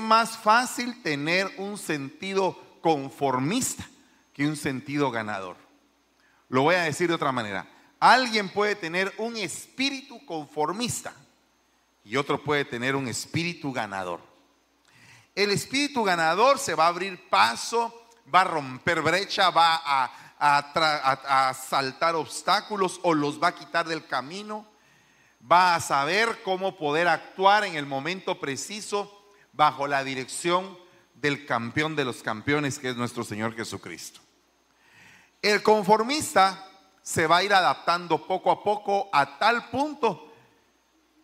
más fácil tener un sentido conformista que un sentido ganador. Lo voy a decir de otra manera. Alguien puede tener un espíritu conformista y otro puede tener un espíritu ganador. El espíritu ganador se va a abrir paso, va a romper brecha, va a, a saltar obstáculos o los va a quitar del camino, va a saber cómo poder actuar en el momento preciso bajo la dirección del campeón de los campeones, que es nuestro Señor Jesucristo. El conformista se va a ir adaptando poco a poco a tal punto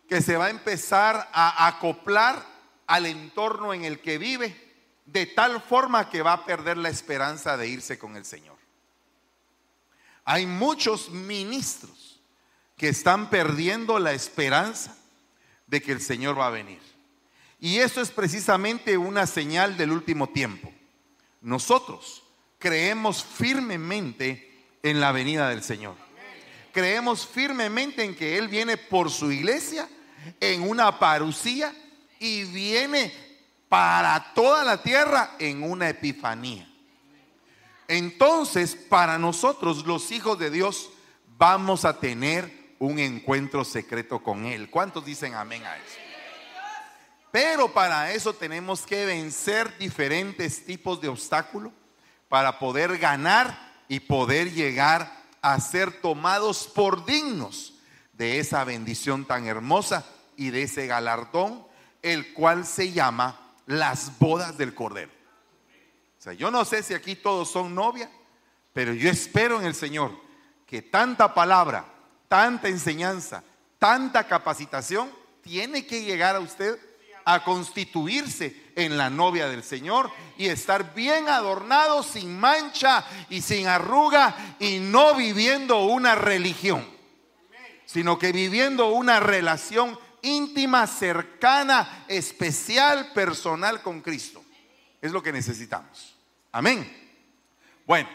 que se va a empezar a acoplar al entorno en el que vive, de tal forma que va a perder la esperanza de irse con el Señor. Hay muchos ministros que están perdiendo la esperanza de que el Señor va a venir. Y eso es precisamente una señal del último tiempo. Nosotros creemos firmemente en la venida del Señor. Creemos firmemente en que Él viene por su iglesia en una parucía y viene para toda la tierra en una epifanía. Entonces, para nosotros los hijos de Dios vamos a tener un encuentro secreto con Él. ¿Cuántos dicen amén a eso? Pero para eso tenemos que vencer diferentes tipos de obstáculos para poder ganar y poder llegar a ser tomados por dignos de esa bendición tan hermosa y de ese galardón, el cual se llama las bodas del Cordero. O sea, yo no sé si aquí todos son novia, pero yo espero en el Señor que tanta palabra, tanta enseñanza, tanta capacitación tiene que llegar a usted a constituirse en la novia del Señor y estar bien adornado, sin mancha y sin arruga y no viviendo una religión, sino que viviendo una relación íntima, cercana, especial, personal con Cristo. Es lo que necesitamos. Amén. Bueno,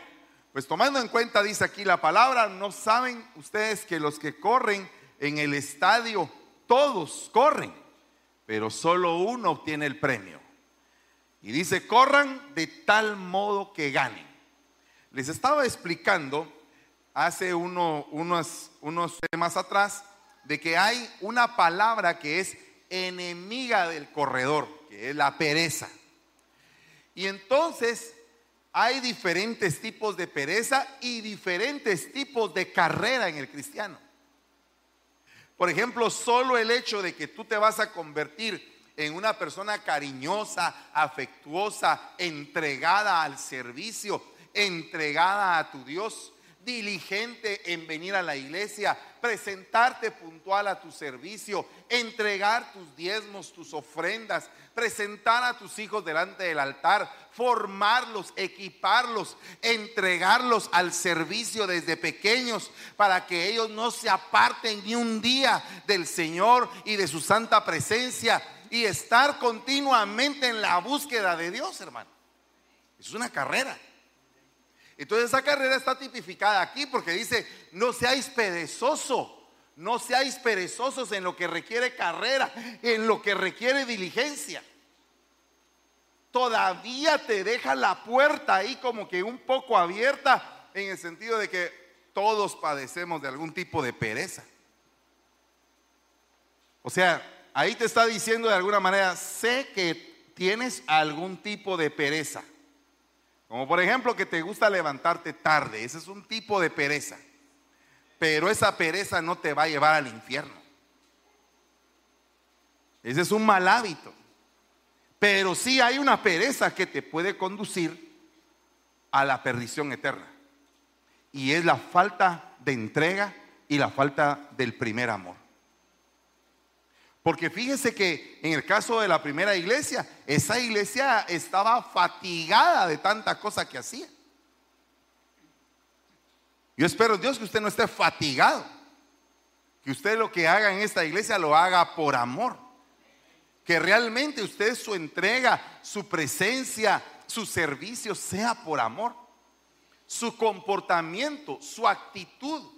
pues tomando en cuenta, dice aquí la palabra, no saben ustedes que los que corren en el estadio, todos corren pero solo uno obtiene el premio. Y dice, corran de tal modo que ganen. Les estaba explicando hace uno, unos, unos temas atrás de que hay una palabra que es enemiga del corredor, que es la pereza. Y entonces hay diferentes tipos de pereza y diferentes tipos de carrera en el cristiano. Por ejemplo, solo el hecho de que tú te vas a convertir en una persona cariñosa, afectuosa, entregada al servicio, entregada a tu Dios, diligente en venir a la iglesia, presentarte puntual a tu servicio, entregar tus diezmos, tus ofrendas, presentar a tus hijos delante del altar, formarlos, equiparlos, entregarlos al servicio desde pequeños para que ellos no se aparten ni un día del Señor y de su santa presencia y estar continuamente en la búsqueda de Dios, hermano. Es una carrera. Entonces esa carrera está tipificada aquí porque dice, no seáis perezoso, no seáis perezosos en lo que requiere carrera, en lo que requiere diligencia. Todavía te deja la puerta ahí como que un poco abierta en el sentido de que todos padecemos de algún tipo de pereza. O sea, ahí te está diciendo de alguna manera, sé que tienes algún tipo de pereza. Como por ejemplo que te gusta levantarte tarde. Ese es un tipo de pereza. Pero esa pereza no te va a llevar al infierno. Ese es un mal hábito. Pero sí hay una pereza que te puede conducir a la perdición eterna. Y es la falta de entrega y la falta del primer amor. Porque fíjese que en el caso de la primera iglesia, esa iglesia estaba fatigada de tanta cosa que hacía. Yo espero, Dios, que usted no esté fatigado. Que usted lo que haga en esta iglesia lo haga por amor. Que realmente usted su entrega, su presencia, su servicio sea por amor. Su comportamiento, su actitud,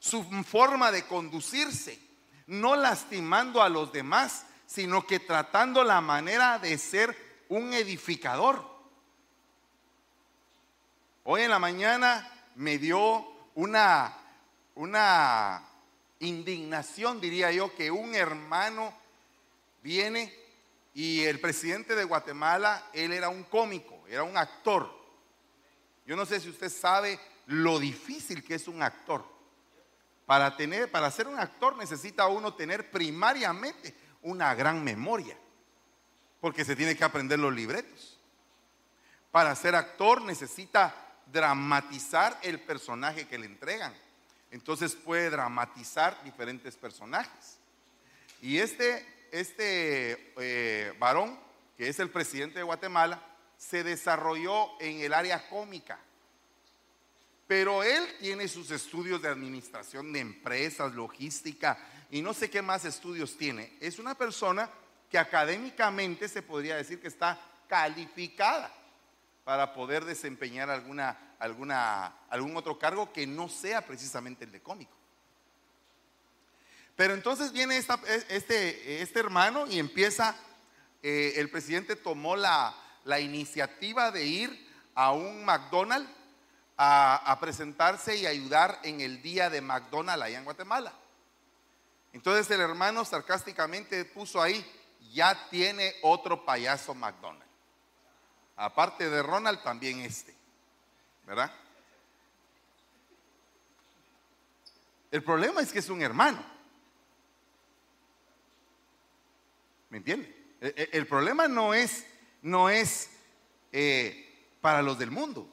su forma de conducirse no lastimando a los demás, sino que tratando la manera de ser un edificador. Hoy en la mañana me dio una, una indignación, diría yo, que un hermano viene y el presidente de Guatemala, él era un cómico, era un actor. Yo no sé si usted sabe lo difícil que es un actor. Para tener, para ser un actor necesita uno tener primariamente una gran memoria, porque se tiene que aprender los libretos. Para ser actor necesita dramatizar el personaje que le entregan. Entonces puede dramatizar diferentes personajes. Y este, este eh, varón, que es el presidente de Guatemala, se desarrolló en el área cómica. Pero él tiene sus estudios de administración de empresas, logística y no sé qué más estudios tiene. Es una persona que académicamente se podría decir que está calificada para poder desempeñar alguna, alguna, algún otro cargo que no sea precisamente el de cómico. Pero entonces viene este, este hermano y empieza, eh, el presidente tomó la, la iniciativa de ir a un McDonald's a, presentarse y ayudar en el día de McDonald's allá en Guatemala. Entonces el hermano sarcásticamente puso ahí, ya tiene otro payaso McDonald's. Aparte de Ronald, también este. ¿Verdad? El problema es que es un hermano. ¿Me entiende? E, e, el, problema no es, no es eh, para los del mundo.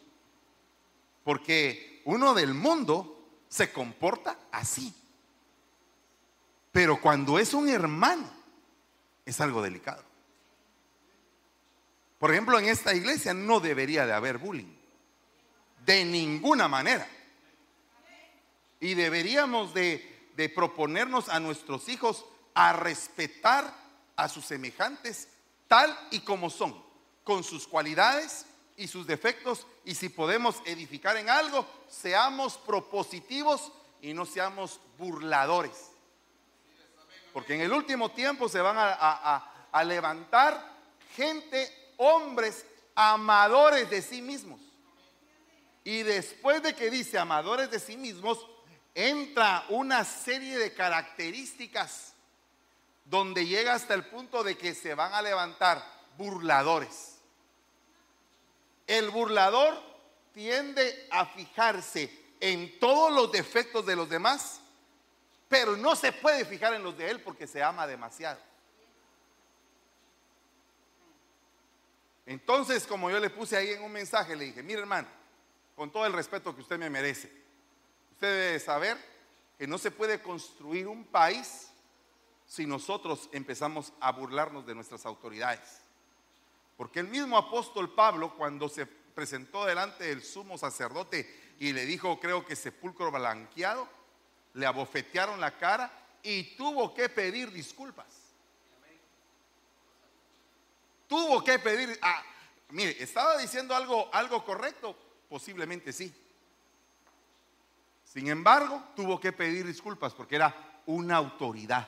Porque uno del mundo se comporta así. Pero cuando es un hermano, es algo delicado. Por ejemplo, en esta iglesia no debería de haber bullying. De ninguna manera. Y deberíamos de, de proponernos a nuestros hijos a respetar a sus semejantes tal y como son, con sus cualidades y sus defectos y si podemos edificar en algo, seamos propositivos y no seamos burladores. Porque en el último tiempo se van a, levantar gente, hombres amadores de sí mismos. Y después de que dice amadores de sí mismos, entra una serie de características donde llega hasta el punto de que se van a levantar burladores el burlador tiende a fijarse en todos los defectos de los demás, pero no se puede fijar en los de él porque se ama demasiado. Entonces, como yo le puse ahí en un mensaje, le dije, mire hermano, con todo el respeto que usted me merece, usted debe saber que no se puede construir un país si nosotros empezamos a burlarnos de nuestras autoridades. Porque el mismo apóstol Pablo, cuando se presentó delante del sumo sacerdote y le dijo, creo que sepulcro blanqueado, le abofetearon la cara y tuvo que pedir disculpas. Tuvo que pedir, ah, mire, estaba diciendo algo, algo correcto, posiblemente sí. Sin embargo, tuvo que pedir disculpas porque era una autoridad.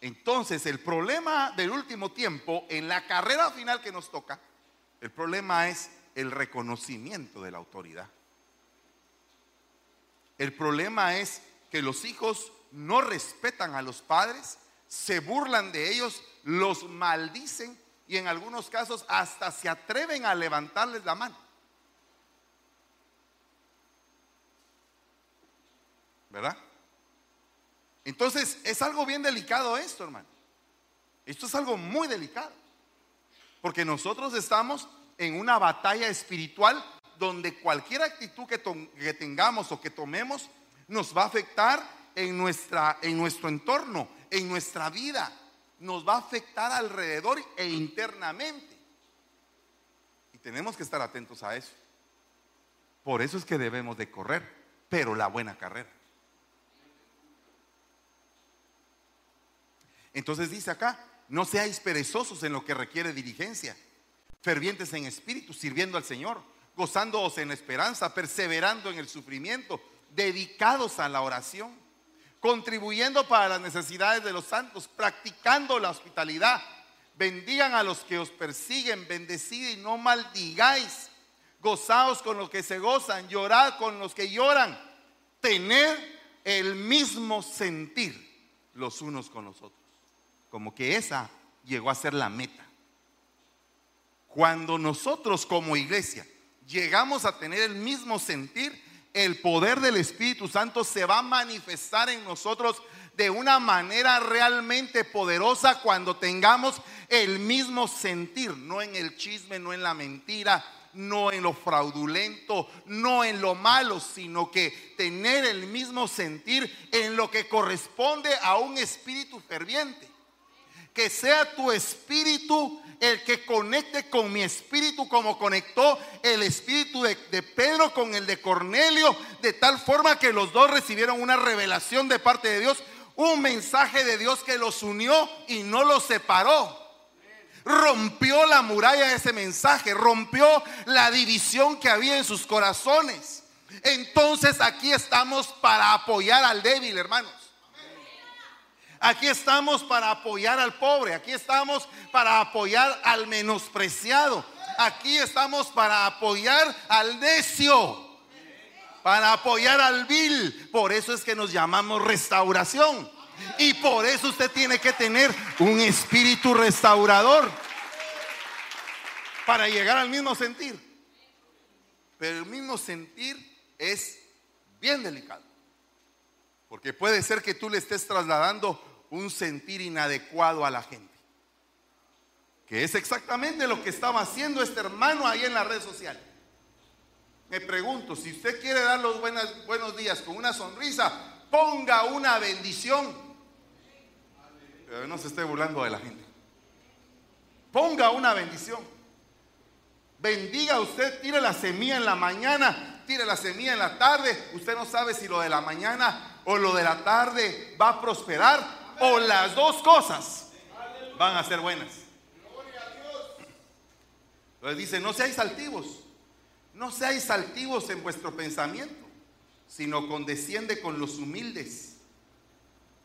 Entonces, el problema del último tiempo, en la carrera final que nos toca, el problema es el reconocimiento de la autoridad. El problema es que los hijos no respetan a los padres, se burlan de ellos, los maldicen y en algunos casos hasta se atreven a levantarles la mano. ¿Verdad? Entonces, es algo bien delicado esto, hermano. Esto es algo muy delicado. Porque nosotros estamos en una batalla espiritual donde cualquier actitud que, tengamos o que tomemos nos va a afectar en, nuestra, en nuestro entorno, en nuestra vida. Nos va a afectar alrededor e internamente. Y tenemos que estar atentos a eso. Por eso es que debemos de correr, pero la buena carrera. Entonces dice acá, no seáis perezosos en lo que requiere diligencia, fervientes en espíritu, sirviendo al Señor, gozándoos en la esperanza, perseverando en el sufrimiento, dedicados a la oración, contribuyendo para las necesidades de los santos, practicando la hospitalidad. Bendigan a los que os persiguen, bendecid y no maldigáis. Gozaos con los que se gozan, llorad con los que lloran. Tener el mismo sentir los unos con los otros. Como que esa llegó a ser la meta. Cuando nosotros como iglesia llegamos a tener el mismo sentir, el poder del Espíritu Santo se va a manifestar en nosotros de una manera realmente poderosa cuando tengamos el mismo sentir, no en el chisme, no en la mentira, no en lo fraudulento, no en lo malo, sino que tener el mismo sentir en lo que corresponde a un espíritu ferviente. Que sea tu espíritu el que conecte con mi espíritu como conectó el espíritu de, Pedro con el de Cornelio, de tal forma que los dos recibieron una revelación de parte de Dios, un mensaje de Dios que los unió y no los separó. Rompió la muralla de ese mensaje, rompió la división que había en sus corazones. Entonces aquí estamos para apoyar al débil, hermanos. Aquí estamos para apoyar al pobre, aquí estamos para apoyar al menospreciado, aquí estamos para apoyar al necio, para apoyar al vil. Por eso es que nos llamamos restauración. Y por eso usted tiene que tener un espíritu restaurador para llegar al mismo sentir. Pero el mismo sentir es bien delicado. Porque puede ser que tú le estés trasladando un sentir inadecuado a la gente. Que es exactamente lo que estaba haciendo este hermano ahí en la red social. Me pregunto, si usted quiere dar los buenos, días con una sonrisa, ponga una bendición. Pero no se esté burlando de la gente. Ponga una bendición. Bendiga usted, tire la semilla en la mañana, tire la semilla en la tarde. Usted no sabe si lo de la mañana o lo de la tarde va a prosperar o las dos cosas van a ser buenas. Entonces dice, no seáis altivos, no seáis altivos en vuestro pensamiento, sino condesciende con los humildes,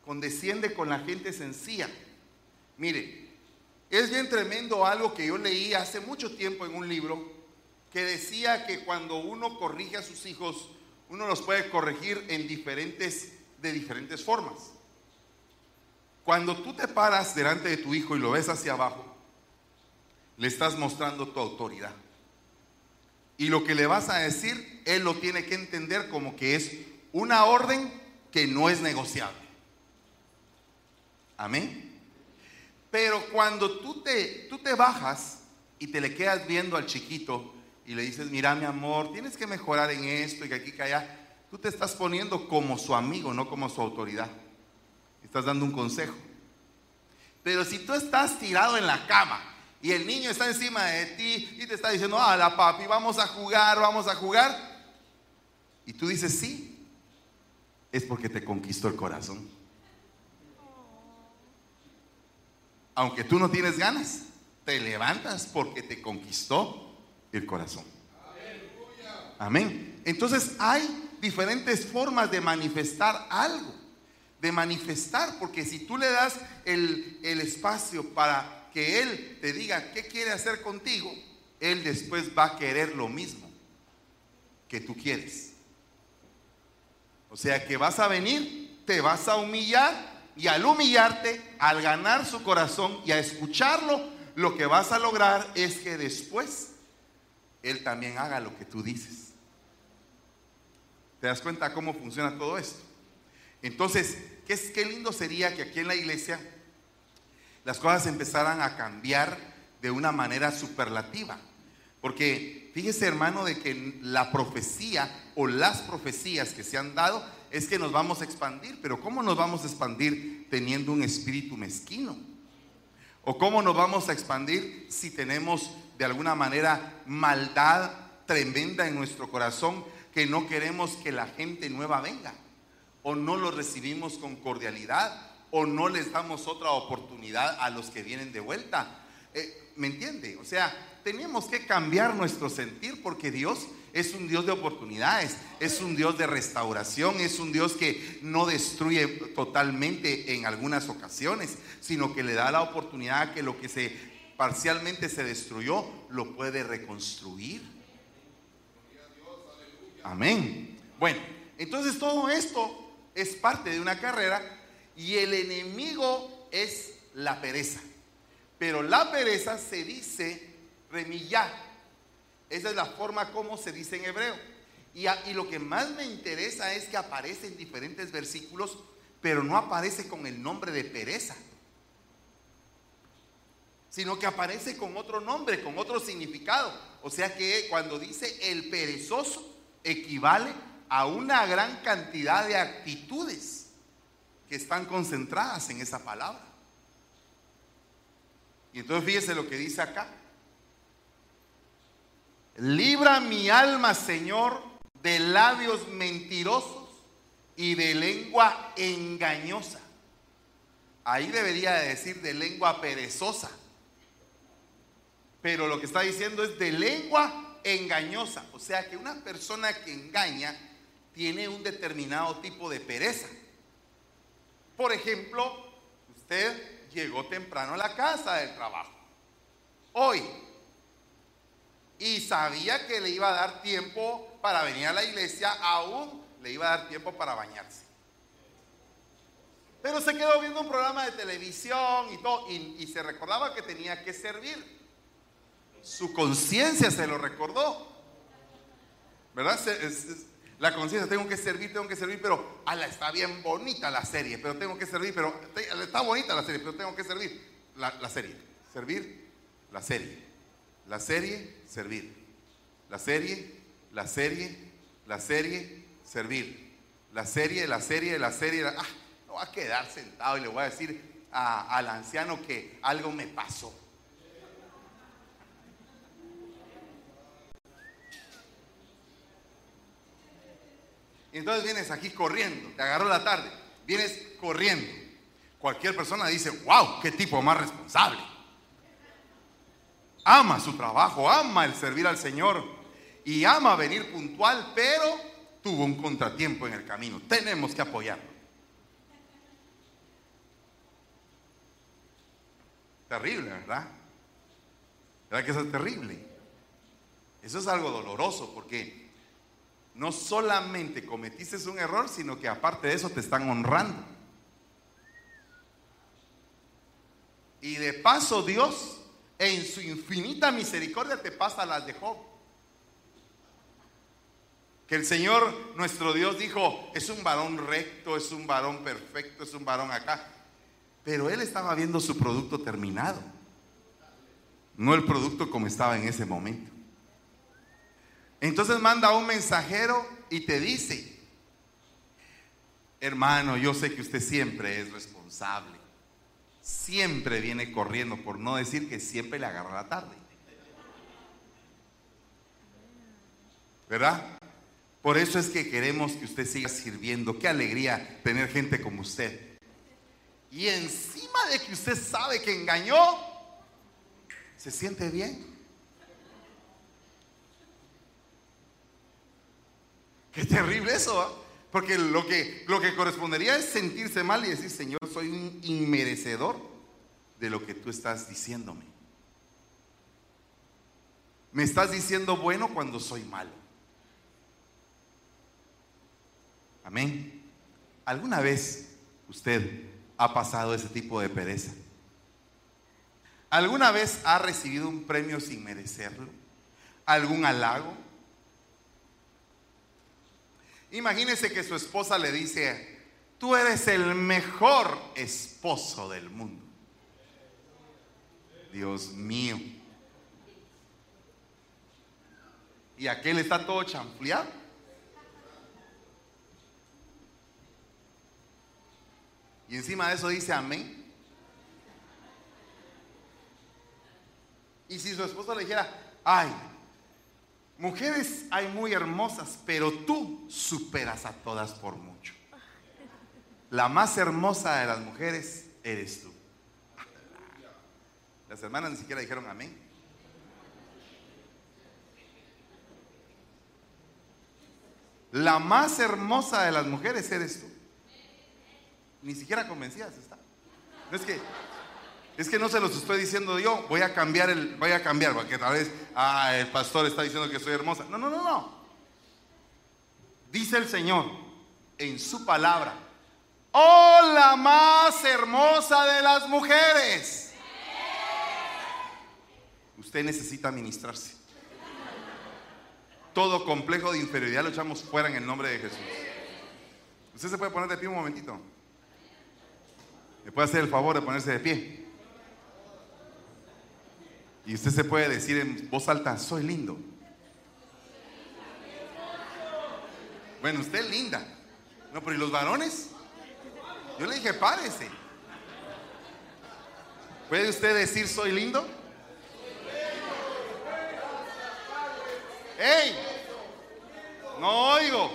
condesciende con la gente sencilla. Mire, es bien tremendo algo que yo leí hace mucho tiempo en un libro que decía que cuando uno corrige a sus hijos, uno los puede corregir en diferentes, de diferentes formas. Cuando tú te paras delante de tu hijo y lo ves hacia abajo, le estás mostrando tu autoridad. Y lo que le vas a decir, él lo tiene que entender como que es una orden que no es negociable. Amén. Pero cuando tú te, tú te bajas y te le quedas viendo al chiquito y le dices, mira mi amor, tienes que mejorar en esto y que aquí, que allá, tú te estás poniendo como su amigo, no como su autoridad estás dando un consejo. Pero si tú estás tirado en la cama y el niño está encima de ti y te está diciendo, la papi, vamos a jugar, vamos a jugar, y tú dices sí, es porque te conquistó el corazón. Aunque tú no tienes ganas, te levantas porque te conquistó el corazón. Amén. Entonces hay diferentes formas de manifestar algo de manifestar, porque si tú le das el, espacio para que Él te diga qué quiere hacer contigo, Él después va a querer lo mismo que tú quieres. O sea que vas a venir, te vas a humillar y al humillarte, al ganar su corazón y a escucharlo, lo que vas a lograr es que después Él también haga lo que tú dices. ¿Te das cuenta cómo funciona todo esto? Entonces, ¿qué, lindo sería que aquí en la iglesia las cosas empezaran a cambiar de una manera superlativa. Porque fíjese hermano de que la profecía o las profecías que se han dado es que nos vamos a expandir, pero ¿cómo nos vamos a expandir teniendo un espíritu mezquino? ¿O cómo nos vamos a expandir si tenemos de alguna manera maldad tremenda en nuestro corazón que no queremos que la gente nueva venga? O no los recibimos con cordialidad o no les damos otra oportunidad a los que vienen de vuelta. Eh, ¿Me entiende? O sea, tenemos que cambiar nuestro sentir porque Dios es un Dios de oportunidades, es un Dios de restauración, es un Dios que no destruye totalmente en algunas ocasiones, sino que le da la oportunidad que lo que se parcialmente se destruyó lo puede reconstruir. Amén. Bueno, entonces todo esto es parte de una carrera y el enemigo es la pereza. Pero la pereza se dice remillar esa es la forma como se dice en hebreo. Y, y, lo que más me interesa es que aparece en diferentes versículos, pero no aparece con el nombre de pereza, sino que aparece con otro nombre, con otro significado. O sea que cuando dice el perezoso, equivale a una gran cantidad de actitudes que están concentradas en esa palabra. Y entonces fíjese lo que dice acá. Libra mi alma, Señor, de labios mentirosos y de lengua engañosa. Ahí debería de decir de lengua perezosa. Pero lo que está diciendo es de lengua engañosa. O sea que una persona que engaña tiene un determinado tipo de pereza. Por ejemplo, usted llegó temprano a la casa del trabajo. Hoy y sabía que le iba a dar tiempo para venir a la iglesia, aún le iba a dar tiempo para bañarse. Pero se quedó viendo un programa de televisión y todo, y, se recordaba que tenía que servir. Su conciencia se lo recordó. ¿Verdad? La conciencia, tengo que servir, tengo que servir, pero, ala, está bien bonita la serie, pero tengo que servir, pero, está bonita la serie, pero tengo que servir. la serie, servir, la serie. La serie, servir. La serie, la serie, la serie, servir. La serie, la serie, la serie. Ah, no va a quedar sentado y le voy a decir al anciano que algo me pasó. Y entonces vienes aquí corriendo, te agarró la tarde, vienes corriendo. Cualquier persona dice, wow, qué tipo más responsable ama su trabajo, ama el servir al Señor y ama venir puntual, pero tuvo un contratiempo en el camino. Tenemos que apoyarlo. Terrible, ¿verdad? ¿Verdad que eso es terrible? Eso es algo doloroso porque no solamente cometiste un error, sino que aparte de eso te están honrando. Y de paso Dios en su infinita misericordia te pasa las de Job. Que el Señor, nuestro Dios, dijo, es un varón recto, es un varón perfecto, es un varón acá. Pero él estaba viendo su producto terminado, no el producto como estaba en ese momento. Entonces manda un mensajero y te dice, hermano, yo sé que usted siempre es responsable siempre viene corriendo, por no decir que siempre le agarra la tarde. ¿Verdad? Por eso es que queremos que usted siga sirviendo. Qué alegría tener gente como usted. Y encima de que usted sabe que engañó, se siente bien. Qué terrible eso. Porque lo que, lo que correspondería es sentirse mal y decir, Señor, soy un inmerecedor de lo que tú estás diciéndome. Me estás diciendo bueno cuando soy malo. Amén. ¿Alguna vez usted ha pasado ese tipo de pereza? ¿Alguna vez ha recibido un premio sin merecerlo? ¿Algún halago? Imagínese que su esposa le dice, tú eres el mejor esposo del mundo. Dios mío. Y aquel está todo chanfleado. Y encima de eso dice amén. Y si su esposa le dijera, ay, Mujeres hay muy hermosas, pero tú superas a todas por mucho. La más hermosa de las mujeres eres tú. Las hermanas ni siquiera dijeron amén. La más hermosa de las mujeres eres tú. Ni siquiera convencidas está. Es que, es que no se los estoy diciendo yo, voy a cambiar el, voy a cambiar, porque tal vez, ah, el pastor está diciendo que soy hermosa. No, no, no, no. Dice el Señor en su palabra, oh la más hermosa de las mujeres. Usted necesita ministrarse. Todo complejo de inferioridad lo echamos fuera en el nombre de Jesús. Usted se puede poner de pie un momentito. ¿Me puede hacer el favor de ponerse de pie? Y usted se puede decir en voz alta, soy lindo. Bueno, usted linda. No, pero ¿y los varones? Yo le dije, párese. ¿Puede usted decir soy lindo? ¡Ey! No oigo.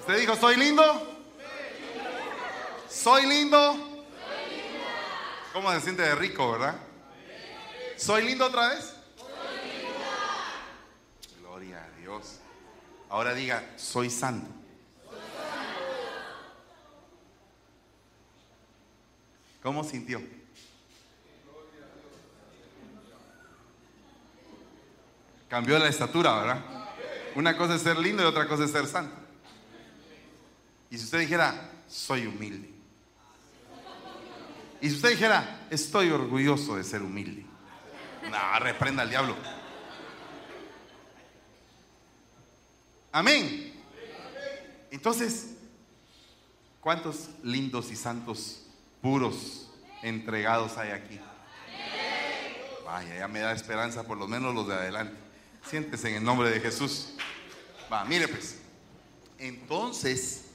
¿Usted dijo soy lindo? ¿Soy lindo? ¿Cómo se siente de rico, verdad? ¿Soy lindo otra vez? Gloria a Dios. Ahora diga, soy santo. ¿Cómo sintió? Cambió la estatura, ¿verdad? Una cosa es ser lindo y otra cosa es ser santo. Y si usted dijera, soy humilde. Y si usted dijera, estoy orgulloso de ser humilde. No, reprenda al diablo. Amén. Entonces, ¿cuántos lindos y santos, puros, entregados hay aquí? Vaya, ya me da esperanza, por lo menos los de adelante. Siéntese en el nombre de Jesús. Va, mire pues. Entonces,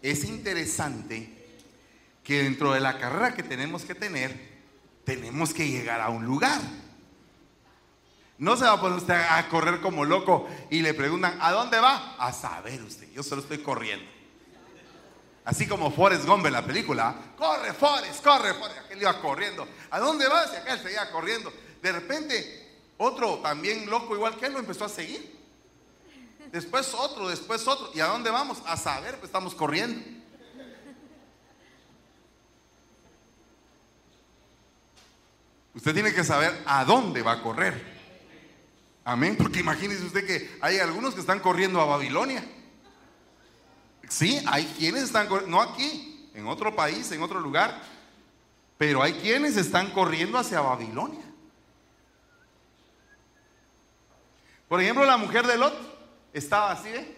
es interesante que dentro de la carrera que tenemos que tener, tenemos que llegar a un lugar. No se va a poner usted a correr como loco y le preguntan, ¿a dónde va? A saber usted, yo solo estoy corriendo. Así como Forrest Gump en la película, corre Forrest, corre Forrest, aquel iba corriendo. ¿A dónde vas? Y aquel seguía corriendo. De repente, otro también loco igual que él lo empezó a seguir. Después otro, después otro. ¿Y a dónde vamos? A saber, pues estamos corriendo. Usted tiene que saber a dónde va a correr. Amén. Porque imagínese usted que hay algunos que están corriendo a Babilonia. Sí, hay quienes están corriendo, no aquí, en otro país, en otro lugar, pero hay quienes están corriendo hacia Babilonia. Por ejemplo, la mujer de Lot estaba así, ¿eh?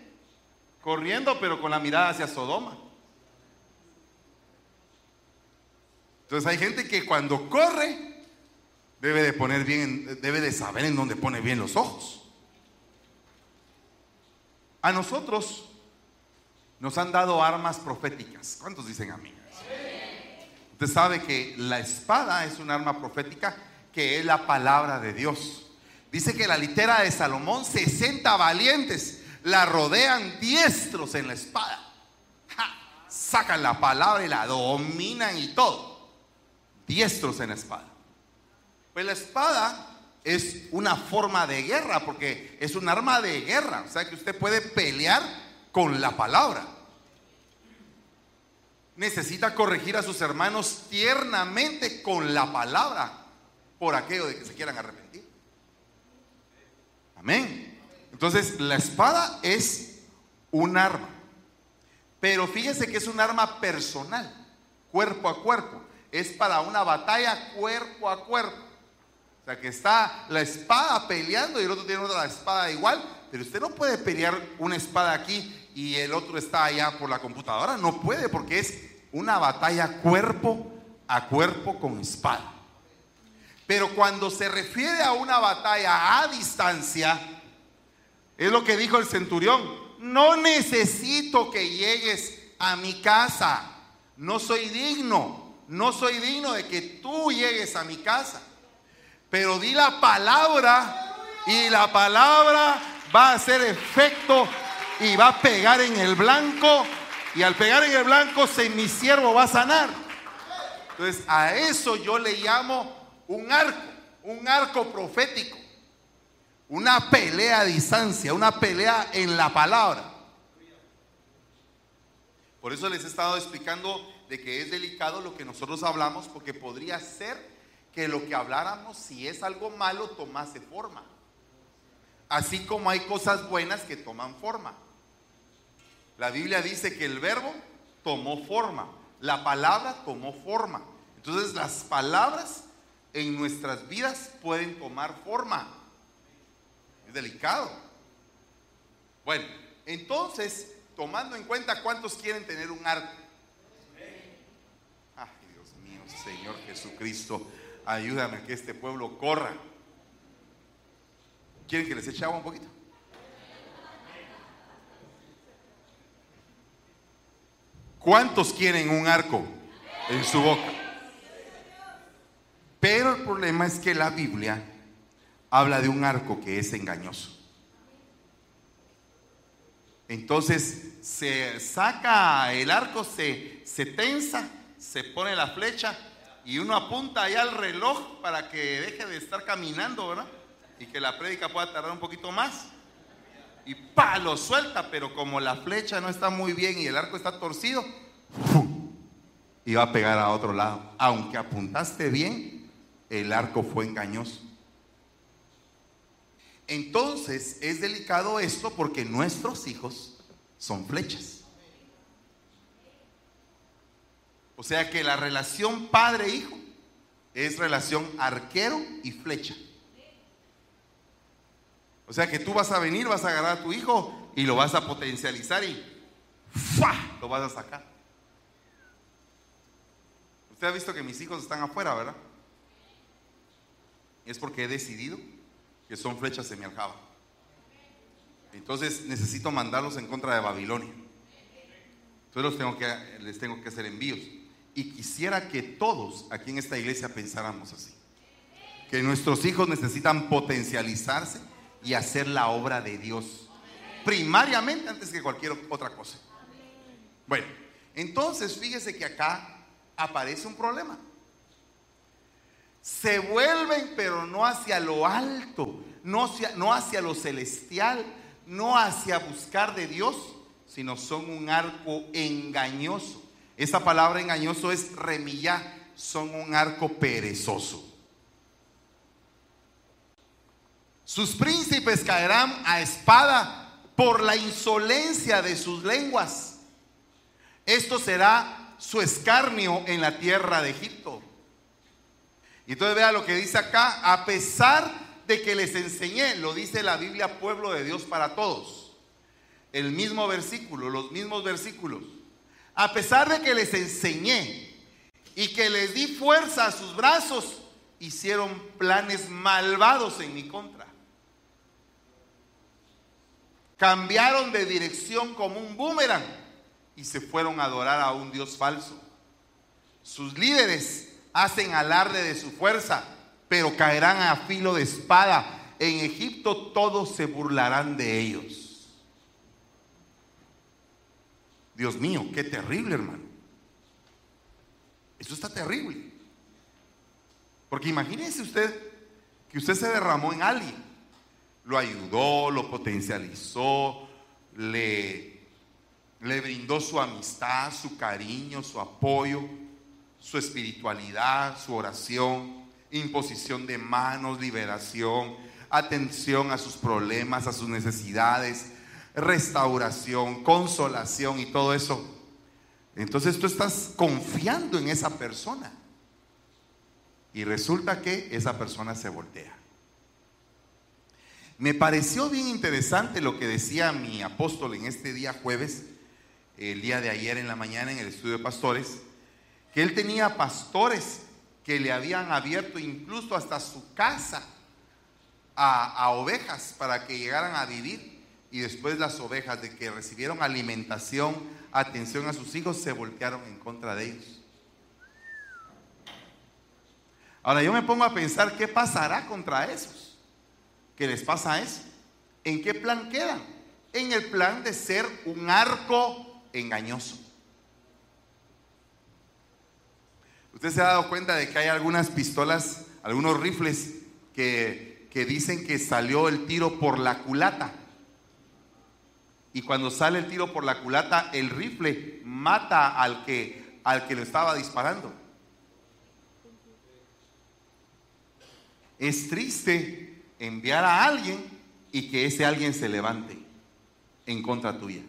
corriendo, pero con la mirada hacia Sodoma. Entonces hay gente que cuando corre debe de poner bien, debe de saber en dónde pone bien los ojos. A nosotros nos han dado armas proféticas. ¿Cuántos dicen amén? Usted sabe que la espada es un arma profética que es la palabra de Dios. Dice que la litera de Salomón, 60 valientes la rodean diestros en la espada. sacan la palabra y la dominan y todo. Diestros en la espada. Pues la espada es una forma de guerra porque es un arma de guerra. O sea que usted puede pelear con la palabra. Necesita corregir a sus hermanos tiernamente con la palabra por aquello de que se quieran arrepentir. Amén. Entonces, la espada es un arma. Pero fíjese que es un arma personal, cuerpo a cuerpo. Es para una batalla cuerpo a cuerpo. Sea, que está la espada peleando y el otro tiene otra espada igual. Pero usted no puede pelear una espada aquí y el otro está allá por la computadora. No puede porque es una batalla cuerpo a cuerpo con espada. Pero cuando se refiere a una batalla a distancia, es lo que dijo el centurión. No necesito que llegues a mi casa. No soy digno. No soy digno de que tú llegues a mi casa. Pero di la palabra y la palabra va a hacer efecto y va a pegar en el blanco Y al pegar en el blanco, se, mi siervo va a sanar. Entonces, a eso yo le llamo un arco, un arco profético. Una pelea a distancia, una pelea en la palabra. Por eso les he estado explicando de que es delicado lo que nosotros hablamos, porque podría ser que lo que habláramos, si es algo malo, tomase forma. Así como hay cosas buenas que toman forma. La Biblia dice que el verbo tomó forma, la palabra tomó forma. Entonces las palabras en nuestras vidas pueden tomar forma. Es delicado. Bueno, entonces, tomando en cuenta cuántos quieren tener un arco. Ay, Dios mío, Señor Jesucristo, ayúdame a que este pueblo corra. ¿Quieren que les eche agua un poquito? ¿Cuántos quieren un arco en su boca? Pero el problema es que la Biblia habla de un arco que es engañoso. Entonces se saca el arco, se, se tensa, se pone la flecha y uno apunta ahí al reloj para que deje de estar caminando, ¿verdad? Y que la prédica pueda tardar un poquito más. Y pa, lo suelta, pero como la flecha no está muy bien y el arco está torcido, y va a pegar a otro lado. Aunque apuntaste bien, el arco fue engañoso. Entonces es delicado esto porque nuestros hijos son flechas. O sea que la relación padre-hijo es relación arquero y flecha. O sea que tú vas a venir, vas a agarrar a tu hijo y lo vas a potencializar y ¡fua! lo vas a sacar. Usted ha visto que mis hijos están afuera, ¿verdad? es porque he decidido que son flechas en mi aljaba. Entonces necesito mandarlos en contra de Babilonia. Entonces los tengo que, les tengo que hacer envíos. Y quisiera que todos aquí en esta iglesia pensáramos así. Que nuestros hijos necesitan potencializarse y hacer la obra de Dios. Primariamente antes que cualquier otra cosa. Bueno, entonces fíjese que acá aparece un problema se vuelven, pero no hacia lo alto, no hacia, no hacia lo celestial, no hacia buscar de Dios, sino son un arco engañoso. Esa palabra engañoso es remilla, son un arco perezoso. Sus príncipes caerán a espada por la insolencia de sus lenguas. Esto será su escarnio en la tierra de Egipto. Y entonces vea lo que dice acá, a pesar de que les enseñé, lo dice la Biblia, pueblo de Dios para todos. El mismo versículo, los mismos versículos. A pesar de que les enseñé y que les di fuerza a sus brazos, hicieron planes malvados en mi contra. Cambiaron de dirección como un boomerang y se fueron a adorar a un Dios falso. Sus líderes hacen alarde de su fuerza, pero caerán a filo de espada. En Egipto todos se burlarán de ellos. Dios mío, qué terrible, hermano. Eso está terrible. Porque imagínese usted que usted se derramó en alguien. Lo ayudó, lo potencializó, le, le brindó su amistad, su cariño, su apoyo su espiritualidad, su oración, imposición de manos, liberación, atención a sus problemas, a sus necesidades, restauración, consolación y todo eso. Entonces tú estás confiando en esa persona. Y resulta que esa persona se voltea. Me pareció bien interesante lo que decía mi apóstol en este día jueves, el día de ayer en la mañana en el estudio de pastores que él tenía pastores que le habían abierto incluso hasta su casa a, ovejas para que llegaran a vivir y después las ovejas de que recibieron alimentación, atención a sus hijos, se voltearon en contra de ellos. Ahora yo me pongo a pensar qué pasará contra esos, qué les pasa eso, en qué plan quedan, en el plan de ser un arco engañoso. Usted se ha dado cuenta de que hay algunas pistolas, algunos rifles que, que dicen que salió el tiro por la culata. Y cuando sale el tiro por la culata, el rifle mata al que, al que lo estaba disparando. Es triste enviar a alguien y que ese alguien se levante en contra tuya.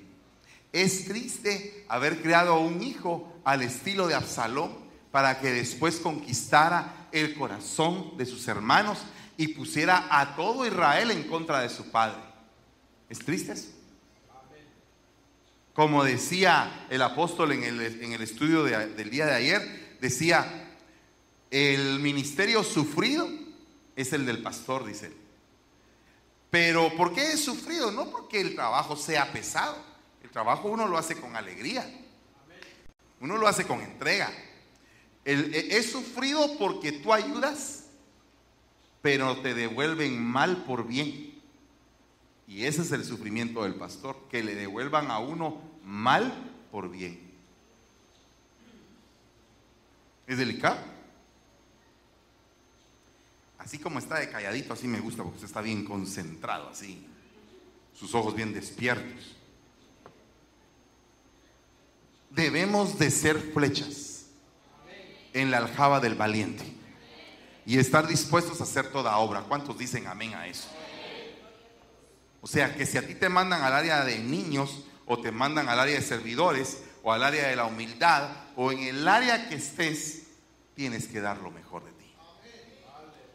Es triste haber creado un hijo al estilo de Absalón para que después conquistara el corazón de sus hermanos y pusiera a todo Israel en contra de su padre. ¿Es triste eso? Como decía el apóstol en el, estudio del día de ayer, decía, el ministerio sufrido es el del pastor, dice él. Pero ¿por qué es sufrido? No porque el trabajo sea pesado. El trabajo uno lo hace con alegría. Uno lo hace con entrega. E, es sufrido porque tú ayudas, pero te devuelven mal por bien. Y ese es el sufrimiento del pastor, que le devuelvan a uno mal por bien. ¿Es delicado? Así como está de calladito, así me gusta, porque usted está bien concentrado, así. Sus ojos bien despiertos. Debemos de ser flechas en la aljaba del valiente y estar dispuestos a hacer toda obra. ¿Cuántos dicen amén a eso? O sea, que si a ti te mandan al área de niños o te mandan al área de servidores o al área de la humildad o en el área que estés, tienes que dar lo mejor de ti.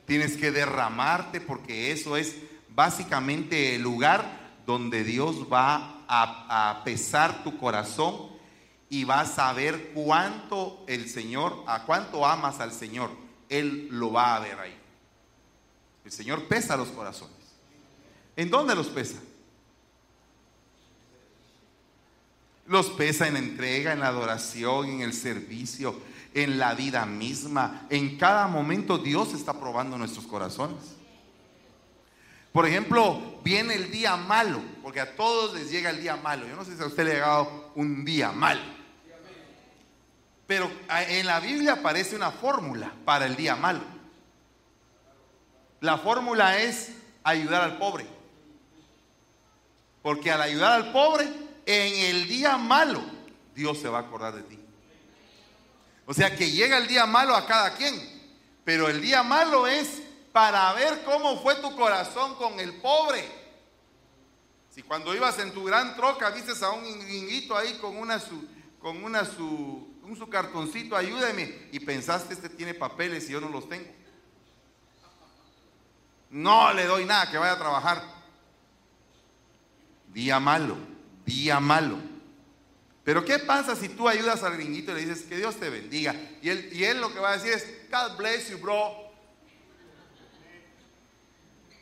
Tienes que derramarte porque eso es básicamente el lugar donde Dios va a, pesar tu corazón y vas a ver cuánto el Señor, a cuánto amas al Señor. Él lo va a ver ahí. El Señor pesa los corazones. ¿En dónde los pesa? Los pesa en entrega, en la adoración, en el servicio, en la vida misma. En cada momento Dios está probando nuestros corazones. Por ejemplo, viene el día malo, porque a todos les llega el día malo. Yo no sé si a usted le ha llegado un día malo. Pero en la Biblia aparece una fórmula para el día malo. La fórmula es ayudar al pobre. Porque al ayudar al pobre, en el día malo, Dios se va a acordar de ti. O sea que llega el día malo a cada quien, pero el día malo es para ver cómo fue tu corazón con el pobre. Si cuando ibas en tu gran troca viste a un gringuito ahí con una su, con una su, un su cartoncito, ayúdeme, y pensaste este tiene papeles y yo no los tengo. No le doy nada, que vaya a trabajar. Día malo, día malo. Pero ¿qué pasa si tú ayudas al gringuito y le dices que Dios te bendiga? Y él, y él lo que va a decir es, God bless you, bro.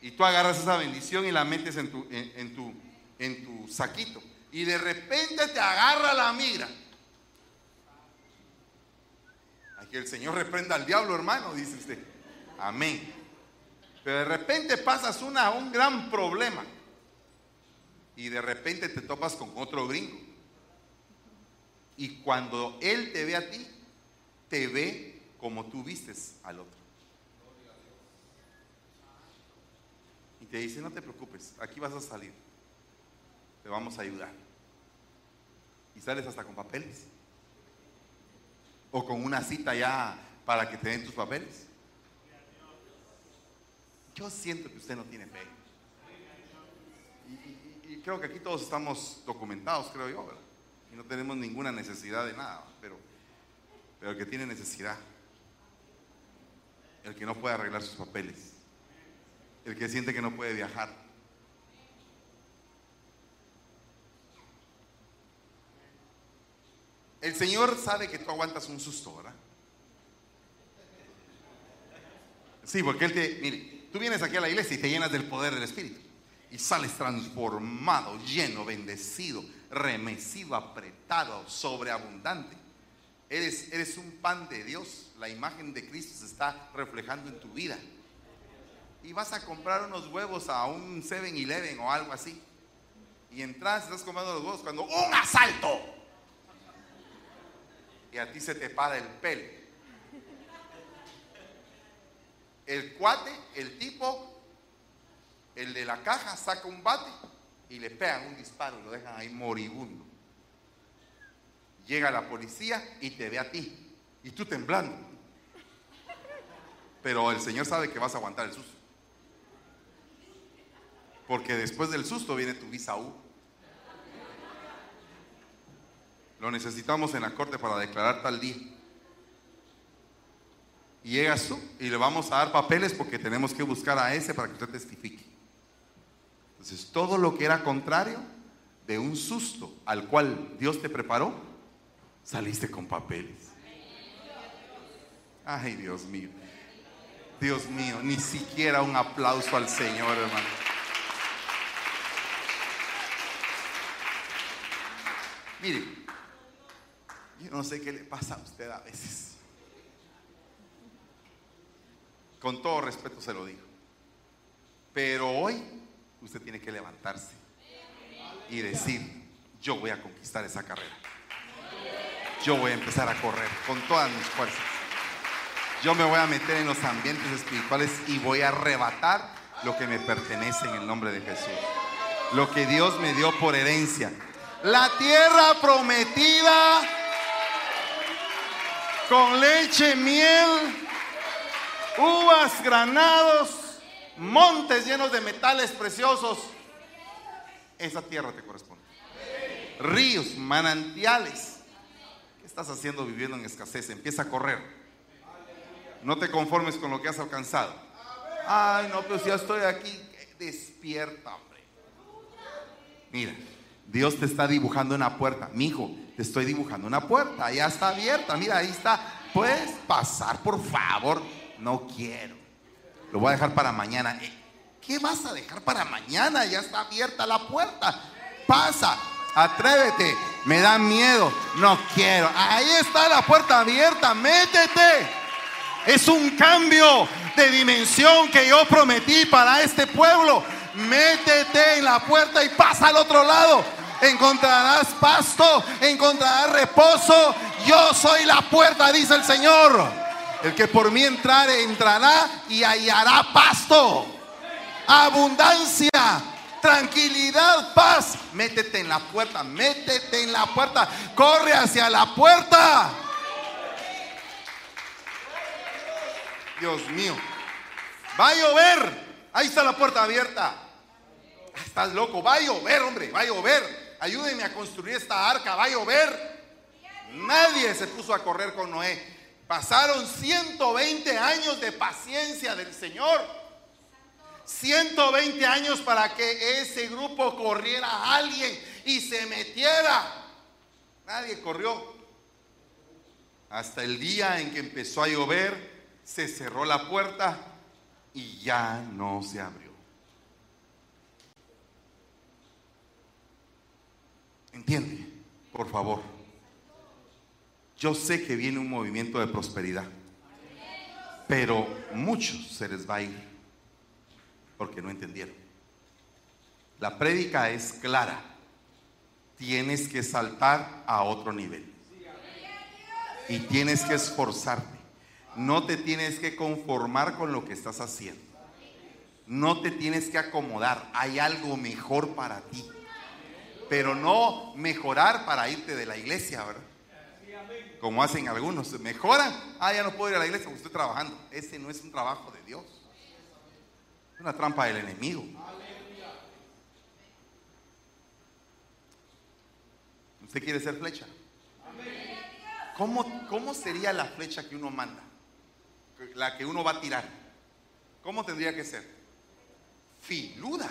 Y tú agarras esa bendición y la metes en tu, en, tu, en tu saquito. Y de repente te agarra la mira. Que el Señor reprenda al diablo, hermano, dice usted. Amén. Pero de repente pasas una, un gran problema. Y de repente te topas con otro gringo y cuando Él te ve a ti, te ve como tú vistes al otro. Y te dice, no te preocupes, aquí vas a salir. Te vamos a ayudar. Y sales hasta con papeles. O con una cita ya para que te den tus papeles. Yo siento que usted no tiene fe. Y, creo que aquí todos estamos documentados, creo yo, ¿verdad? y no tenemos ninguna necesidad de nada, pero, pero el que tiene necesidad, el que no puede arreglar sus papeles, el que siente que no puede viajar. El Señor sabe que tú aguantas un susto, ¿verdad? Sí, porque Él te, mire, tú vienes aquí a la iglesia y te llenas del poder del Espíritu y sales transformado, lleno, bendecido, remecido, apretado, sobreabundante. Eres, eres un pan de Dios. La imagen de Cristo se está reflejando en tu vida. Y vas a comprar unos huevos a un 7-Eleven o algo así. Y entras, estás comprando los huevos cuando ¡un asalto! y a ti se te para el pelo. El cuate, el tipo, el de la caja saca un bate y le pegan un disparo y lo dejan ahí moribundo. Llega la policía y te ve a ti y tú temblando. Pero el Señor sabe que vas a aguantar el susto. Porque después del susto viene tu visa. Lo necesitamos en la corte para declarar tal día. Y llegas tú y le vamos a dar papeles porque tenemos que buscar a ese para que usted testifique. Entonces, todo lo que era contrario de un susto al cual Dios te preparó, saliste con papeles. Ay, Dios mío. Dios mío, ni siquiera un aplauso al Señor, hermano. Mire, yo no sé qué le pasa a usted a veces. Con todo respeto se lo digo. Pero hoy usted tiene que levantarse y decir, yo voy a conquistar esa carrera. Yo voy a empezar a correr con todas mis fuerzas. Yo me voy a meter en los ambientes espirituales y voy a arrebatar lo que me pertenece en el nombre de Jesús. Lo que Dios me dio por herencia. La tierra prometida con leche, miel, uvas, granados, montes llenos de metales preciosos. Esa tierra te corresponde. Ríos, manantiales. ¿Qué estás haciendo viviendo en escasez? Empieza a correr. No te conformes con lo que has alcanzado. Ay, no, si ya estoy aquí, despierta, hombre. Mira, Dios te está dibujando una puerta. Mi hijo, te estoy dibujando una puerta. Ya está abierta. Mira, ahí está. Puedes pasar, por favor. No quiero. Lo voy a dejar para mañana. Eh, ¿Qué vas a dejar para mañana? Ya está abierta la puerta. Pasa. Atrévete. Me da miedo. No quiero. Ahí está la puerta abierta. Métete. Es un cambio de dimensión que yo prometí para este pueblo. Métete en la puerta y pasa al otro lado encontrarás pasto, encontrarás reposo. Yo soy la puerta, dice el Señor. El que por mí entrare, entrará y hallará pasto. Abundancia, tranquilidad, paz. Métete en la puerta, métete en la puerta. Corre hacia la puerta. Dios mío. Va a llover. Ahí está la puerta abierta. Estás loco. Va a llover, hombre. Va a llover ayúdenme a construir esta arca, va a llover. Nadie se puso a correr con Noé. Pasaron 120 años de paciencia del Señor. 120 años para que ese grupo corriera a alguien y se metiera. Nadie corrió. Hasta el día en que empezó a llover, se cerró la puerta y ya no se abrió. ¿Entiende? Por favor. Yo sé que viene un movimiento de prosperidad, pero muchos se les va a ir porque no entendieron. La prédica es clara. Tienes que saltar a otro nivel. Y tienes que esforzarte. No te tienes que conformar con lo que estás haciendo. No te tienes que acomodar. Hay algo mejor para ti pero no mejorar para irte de la iglesia, ¿verdad? Como hacen algunos, mejoran, ah, ya no puedo ir a la iglesia porque estoy trabajando. Ese no es un trabajo de Dios, es una trampa del enemigo. ¿Usted quiere ser flecha? ¿Cómo, ¿Cómo sería la flecha que uno manda? La que uno va a tirar. ¿Cómo tendría que ser? Filuda,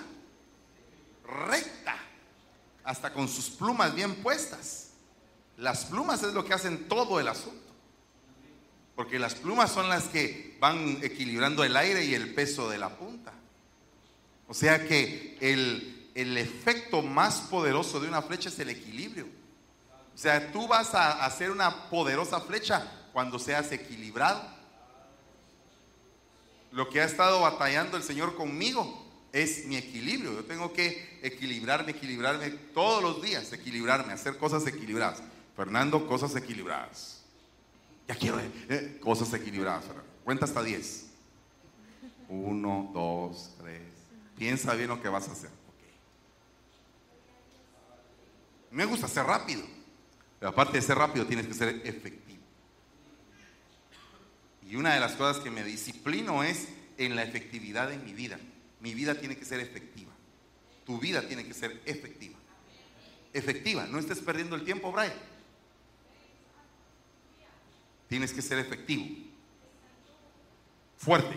recta hasta con sus plumas bien puestas. Las plumas es lo que hacen todo el asunto. Porque las plumas son las que van equilibrando el aire y el peso de la punta. O sea que el, el efecto más poderoso de una flecha es el equilibrio. O sea, tú vas a hacer una poderosa flecha cuando seas equilibrado. Lo que ha estado batallando el Señor conmigo es mi equilibrio. Yo tengo que equilibrarme, equilibrarme todos los días, equilibrarme, hacer cosas equilibradas. Fernando, cosas equilibradas. Ya quiero eh, cosas equilibradas. Cuenta hasta 10. Uno, dos, tres. Piensa bien lo que vas a hacer. Me gusta ser rápido. Pero aparte de ser rápido, tienes que ser efectivo. Y una de las cosas que me disciplino es en la efectividad de mi vida. Mi vida tiene que ser efectiva. Tu vida tiene que ser efectiva. Efectiva. No estés perdiendo el tiempo, Brian. Tienes que ser efectivo. Fuerte.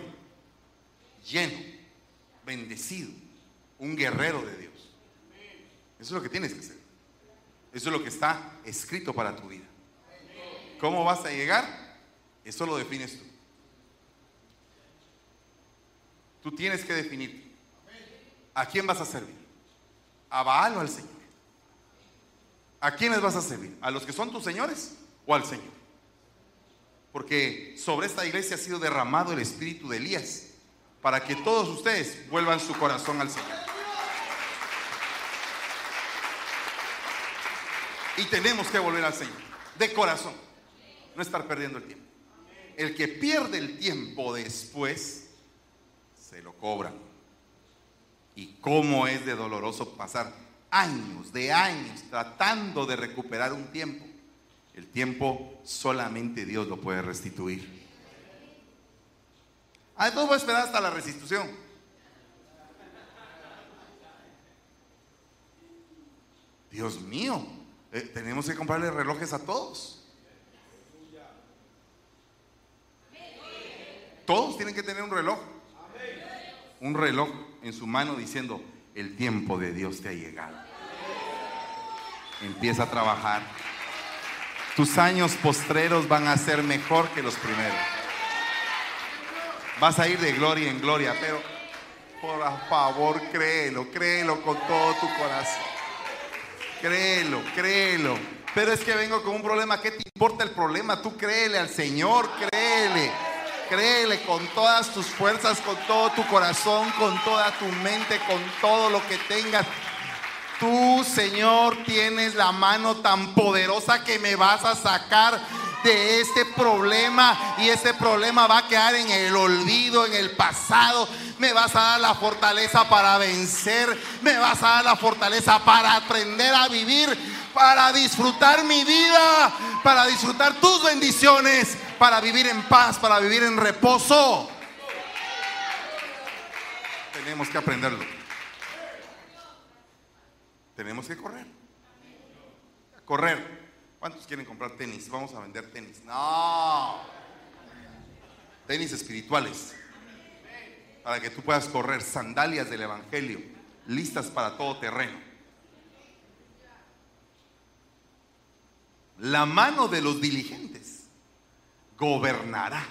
Lleno. Bendecido. Un guerrero de Dios. Eso es lo que tienes que ser. Eso es lo que está escrito para tu vida. ¿Cómo vas a llegar? Eso lo defines tú. Tú tienes que definir a quién vas a servir. ¿A Baal o al Señor? ¿A quiénes vas a servir? ¿A los que son tus señores o al Señor? Porque sobre esta iglesia ha sido derramado el espíritu de Elías para que todos ustedes vuelvan su corazón al Señor. Y tenemos que volver al Señor, de corazón, no estar perdiendo el tiempo. El que pierde el tiempo después, se lo cobran. Y cómo es de doloroso pasar años, de años, tratando de recuperar un tiempo. El tiempo solamente Dios lo puede restituir. Ah, entonces voy a esperar hasta la restitución. Dios mío, eh, tenemos que comprarle relojes a todos. Todos tienen que tener un reloj. Un reloj en su mano diciendo, el tiempo de Dios te ha llegado. Empieza a trabajar. Tus años postreros van a ser mejor que los primeros. Vas a ir de gloria en gloria, pero por favor créelo, créelo con todo tu corazón. Créelo, créelo. Pero es que vengo con un problema. ¿Qué te importa el problema? Tú créele al Señor, créele. Créele con todas tus fuerzas, con todo tu corazón, con toda tu mente, con todo lo que tengas. Tú, Señor, tienes la mano tan poderosa que me vas a sacar de este problema y ese problema va a quedar en el olvido, en el pasado. Me vas a dar la fortaleza para vencer, me vas a dar la fortaleza para aprender a vivir, para disfrutar mi vida, para disfrutar tus bendiciones, para vivir en paz, para vivir en reposo. Tenemos que aprenderlo. Tenemos que correr. Correr. ¿Cuántos quieren comprar tenis? Vamos a vender tenis. No. Tenis espirituales. Para que tú puedas correr sandalias del Evangelio, listas para todo terreno. La mano de los diligentes gobernará.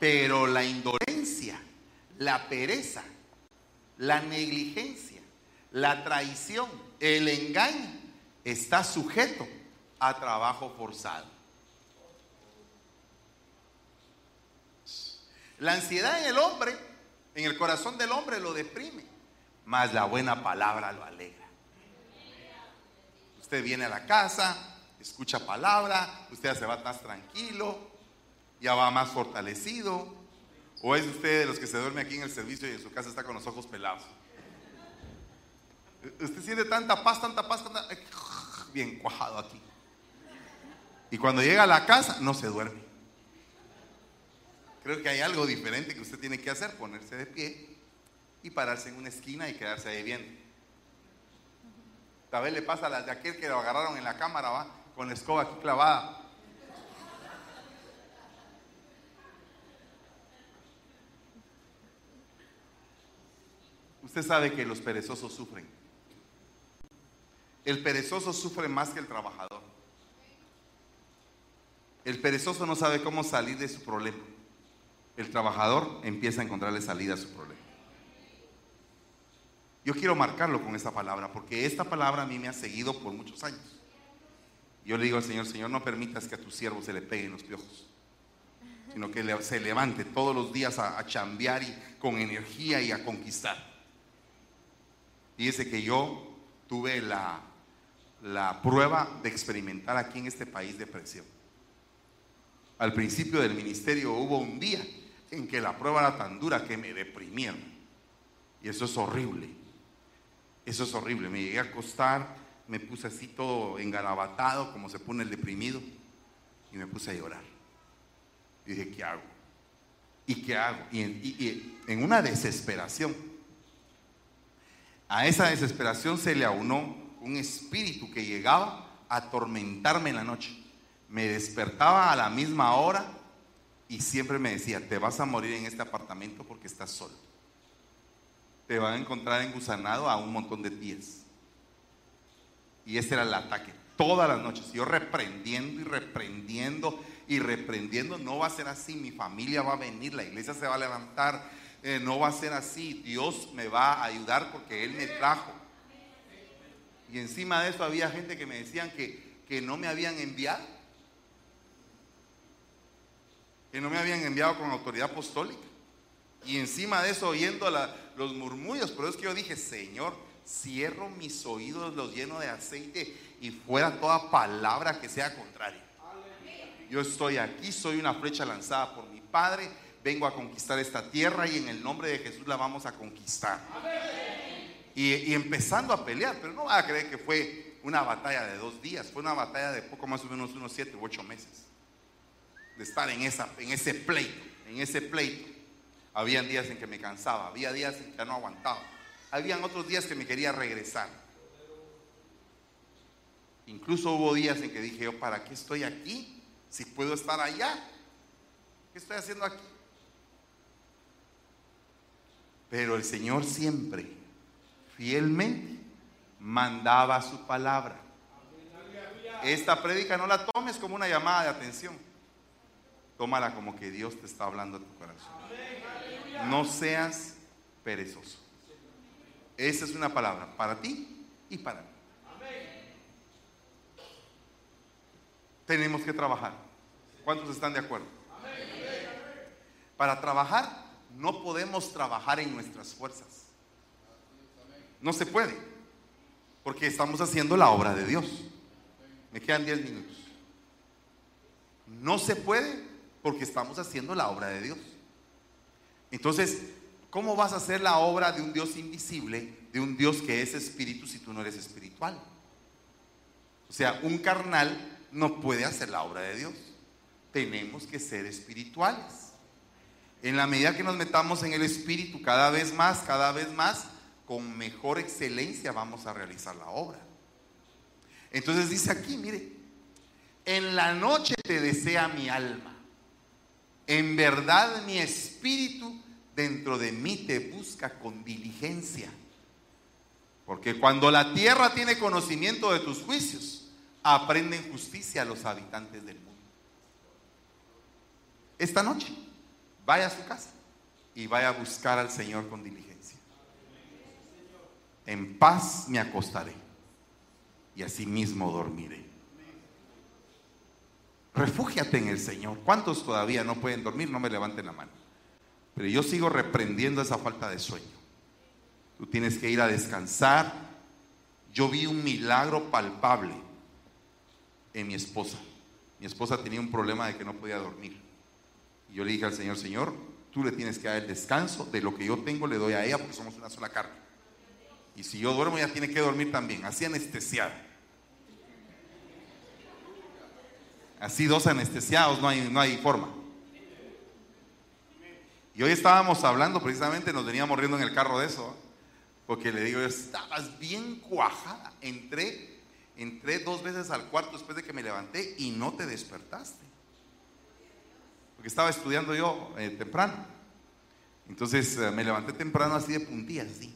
Pero la indolencia, la pereza, la negligencia, la traición, el engaño está sujeto a trabajo forzado. La ansiedad en el hombre, en el corazón del hombre lo deprime, mas la buena palabra lo alegra. Usted viene a la casa, escucha palabra, usted se va más tranquilo, ya va más fortalecido. ¿O es usted de los que se duerme aquí en el servicio y en su casa está con los ojos pelados? Usted siente tanta paz, tanta paz, tanta bien cuajado aquí. Y cuando llega a la casa, no se duerme. Creo que hay algo diferente que usted tiene que hacer, ponerse de pie y pararse en una esquina y quedarse ahí viendo. Tal vez le pasa a las de aquel que lo agarraron en la cámara, va, con la escoba aquí clavada. Usted sabe que los perezosos sufren. El perezoso sufre más que el trabajador. El perezoso no sabe cómo salir de su problema. El trabajador empieza a encontrarle salida a su problema. Yo quiero marcarlo con esta palabra, porque esta palabra a mí me ha seguido por muchos años. Yo le digo al Señor, Señor, no permitas que a tu siervo se le peguen los piojos, sino que se levante todos los días a, a chambear y con energía y a conquistar. Dice que yo tuve la la prueba de experimentar aquí en este país depresión. al principio del ministerio hubo un día en que la prueba era tan dura que me deprimieron. Y eso es horrible. Eso es horrible. Me llegué a acostar, me puse así todo engarabatado, como se pone el deprimido, y me puse a llorar. Y dije, ¿qué hago? ¿Y qué hago? Y en, una desesperación. A esa desesperación se le aunó un espíritu que llegaba a atormentarme en la noche. Me despertaba a la misma hora y siempre me decía, te vas a morir en este apartamento porque estás solo. Te van a encontrar engusanado a un montón de pies. Y ese era el ataque. Todas las noches, yo reprendiendo y reprendiendo y reprendiendo, no va a ser así, mi familia va a venir, la iglesia se va a levantar, eh, no va a ser así, Dios me va a ayudar porque Él me trajo. Y encima de eso había gente que me decían que, que no me habían enviado, que no me habían enviado con autoridad apostólica. Y encima de eso oyendo los murmullos, pero es que yo dije, Señor, cierro mis oídos, los lleno de aceite y fuera toda palabra que sea contraria. Yo estoy aquí, soy una flecha lanzada por mi Padre, vengo a conquistar esta tierra y en el nombre de Jesús la vamos a conquistar. Y, empezando a pelear, pero no va a creer que fue una batalla de dos días, fue una batalla de poco más o menos unos siete u ocho meses. De estar en, esa, en ese pleito, en ese pleito. Habían días en que me cansaba, había días en que no aguantaba, habían otros días que me quería regresar. Incluso hubo días en que dije yo, ¿para qué estoy aquí? Si puedo estar allá. ¿Qué estoy haciendo aquí? Pero el Señor siempre, fielmente, mandaba su palabra. Esta prédica no la tomes como una llamada de atención. Tómala como que Dios te está hablando a tu corazón. No seas perezoso. Esa es una palabra para ti y para mí. tenemos que trabajar. ¿Cuántos están de acuerdo? Para trabajar no podemos trabajar en nuestras fuerzas. No se puede, porque estamos haciendo la obra de Dios. Me quedan 10 minutos. No se puede porque estamos haciendo la obra de Dios. Entonces, ¿cómo vas a hacer la obra de un Dios invisible, de un Dios que es espíritu si tú no eres espiritual? O sea, un carnal no puede hacer la obra de Dios. Tenemos que ser espirituales. En la medida que nos metamos en el espíritu cada vez más, cada vez más, con mejor excelencia vamos a realizar la obra. Entonces dice aquí, mire, en la noche te desea mi alma. En verdad mi espíritu dentro de mí te busca con diligencia. Porque cuando la tierra tiene conocimiento de tus juicios, aprenden justicia a los habitantes del mundo. Esta noche, vaya a su casa y vaya a buscar al Señor con diligencia. En paz me acostaré y asimismo dormiré. Refúgiate en el Señor. ¿Cuántos todavía no pueden dormir? No me levanten la mano. Pero yo sigo reprendiendo esa falta de sueño. Tú tienes que ir a descansar. Yo vi un milagro palpable en mi esposa. Mi esposa tenía un problema de que no podía dormir. Y yo le dije al Señor, Señor, tú le tienes que dar el descanso de lo que yo tengo, le doy a ella porque somos una sola carne. Y si yo duermo, ella tiene que dormir también, así anestesiada. Así dos anestesiados, no hay, no hay forma. Y hoy estábamos hablando, precisamente nos veníamos riendo en el carro de eso, porque le digo, estabas bien cuajada. Entré entré dos veces al cuarto después de que me levanté y no te despertaste. Porque estaba estudiando yo eh, temprano. Entonces eh, me levanté temprano así de puntillas, así.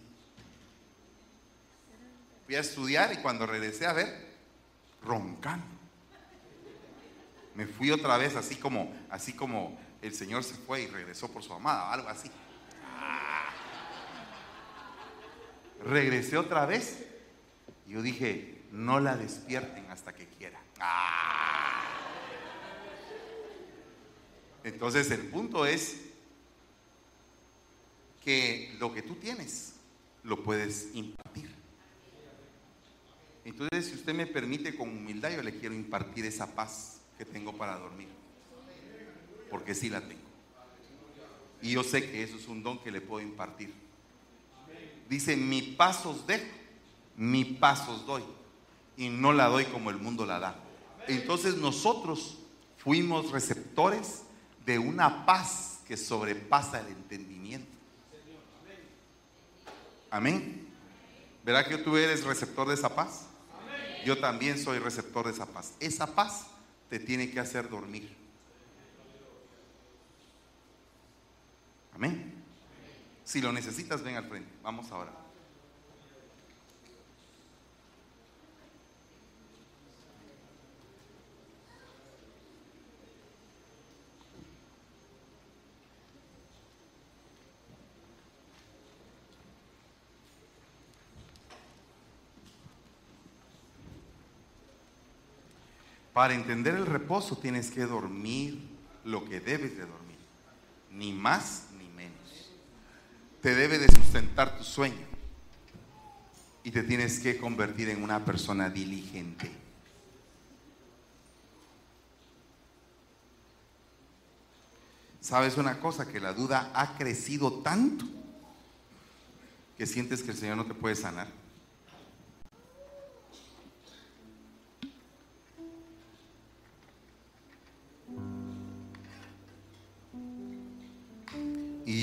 Fui a estudiar y cuando regresé a ver, roncando. Me fui otra vez así como, así como el Señor se fue y regresó por su amada, algo así. Ah. Regresé otra vez y yo dije, no la despierten hasta que quiera. Ah. Entonces el punto es que lo que tú tienes lo puedes impartir. Entonces, si usted me permite con humildad, yo le quiero impartir esa paz que tengo para dormir. porque sí la tengo. Y yo sé que eso es un don que le puedo impartir. Dice, mi paz os dejo, mi paz os doy. Y no la doy como el mundo la da. Entonces nosotros fuimos receptores de una paz que sobrepasa el entendimiento. Amén. ¿Verdad que tú eres receptor de esa paz? Yo también soy receptor de esa paz. Esa paz te tiene que hacer dormir. Amén. Si lo necesitas, ven al frente. Vamos ahora. Para entender el reposo tienes que dormir lo que debes de dormir, ni más ni menos. Te debe de sustentar tu sueño y te tienes que convertir en una persona diligente. ¿Sabes una cosa? Que la duda ha crecido tanto que sientes que el Señor no te puede sanar.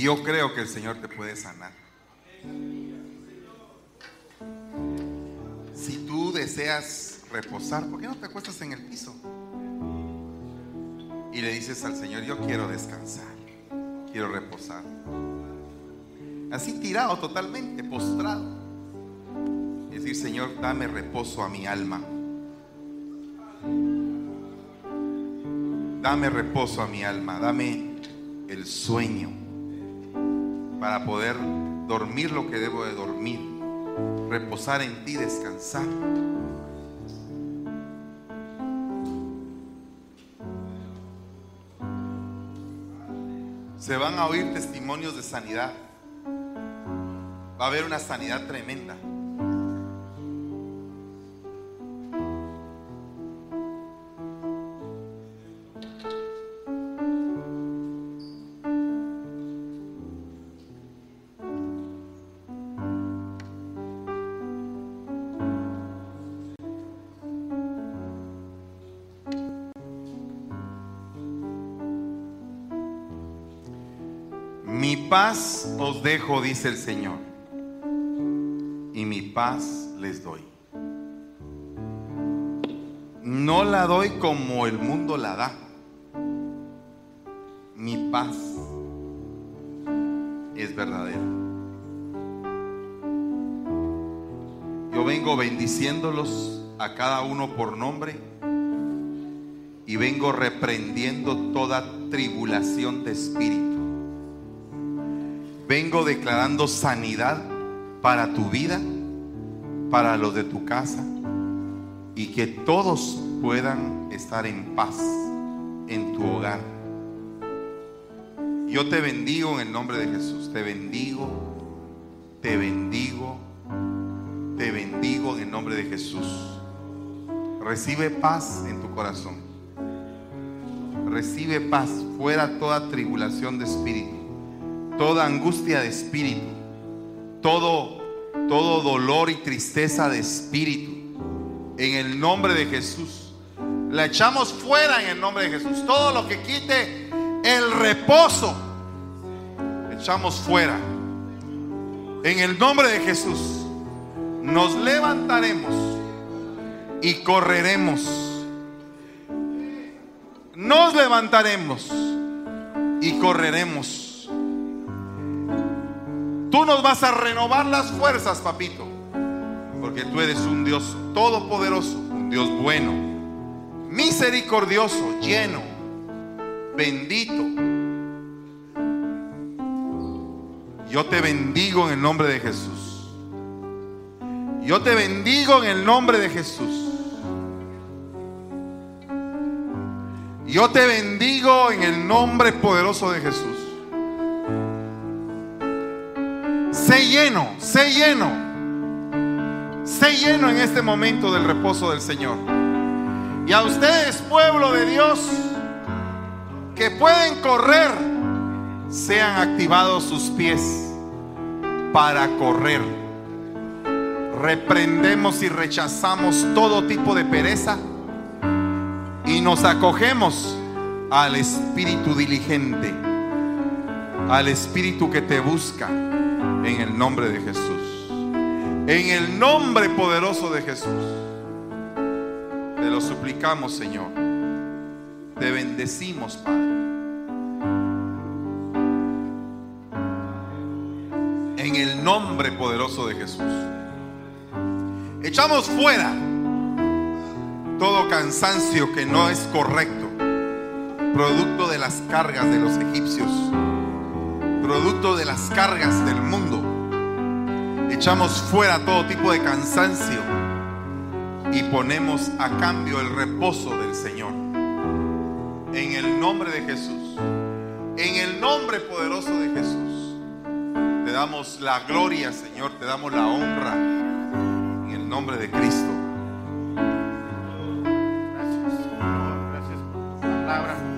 Yo creo que el Señor te puede sanar. Si tú deseas reposar, ¿por qué no te acuestas en el piso? Y le dices al Señor, yo quiero descansar, quiero reposar. Así tirado totalmente, postrado. Y decir, Señor, dame reposo a mi alma. Dame reposo a mi alma, dame el sueño para poder dormir lo que debo de dormir, reposar en ti, descansar. Se van a oír testimonios de sanidad. Va a haber una sanidad tremenda. Paz os dejo, dice el Señor, y mi paz les doy. No la doy como el mundo la da. Mi paz es verdadera. Yo vengo bendiciéndolos a cada uno por nombre y vengo reprendiendo toda tribulación de espíritu vengo declarando sanidad para tu vida, para los de tu casa y que todos puedan estar en paz en tu hogar. Yo te bendigo en el nombre de Jesús, te bendigo, te bendigo, te bendigo en el nombre de Jesús. Recibe paz en tu corazón. Recibe paz fuera toda tribulación de espíritu toda angustia de espíritu, todo, todo dolor y tristeza de espíritu. En el nombre de Jesús. La echamos fuera en el nombre de Jesús. Todo lo que quite el reposo, echamos fuera. En el nombre de Jesús nos levantaremos y correremos. Nos levantaremos y correremos Tú nos vas a renovar las fuerzas, papito. Porque tú eres un Dios todopoderoso, un Dios bueno, misericordioso, lleno, bendito. Yo te bendigo en el nombre de Jesús. Yo te bendigo en el nombre de Jesús. Yo te bendigo en el nombre poderoso de Jesús. Sé lleno, sé lleno. Sé lleno en este momento del reposo del Señor. Y a ustedes, pueblo de Dios, que pueden correr, sean activados sus pies para correr. Reprendemos y rechazamos todo tipo de pereza y nos acogemos al espíritu diligente, al espíritu que te busca en el nombre de Jesús. En el nombre poderoso de Jesús. Te lo suplicamos, Señor. Te bendecimos, Padre. En el nombre poderoso de Jesús. Echamos fuera todo cansancio que no es correcto, producto de las cargas de los egipcios, producto de las cargas del mundo. Echamos fuera todo tipo de cansancio y ponemos a cambio el reposo del Señor. En el nombre de Jesús, en el nombre poderoso de Jesús, te damos la gloria, Señor, te damos la honra, en el nombre de Cristo. Gracias. Gracias por tu palabra.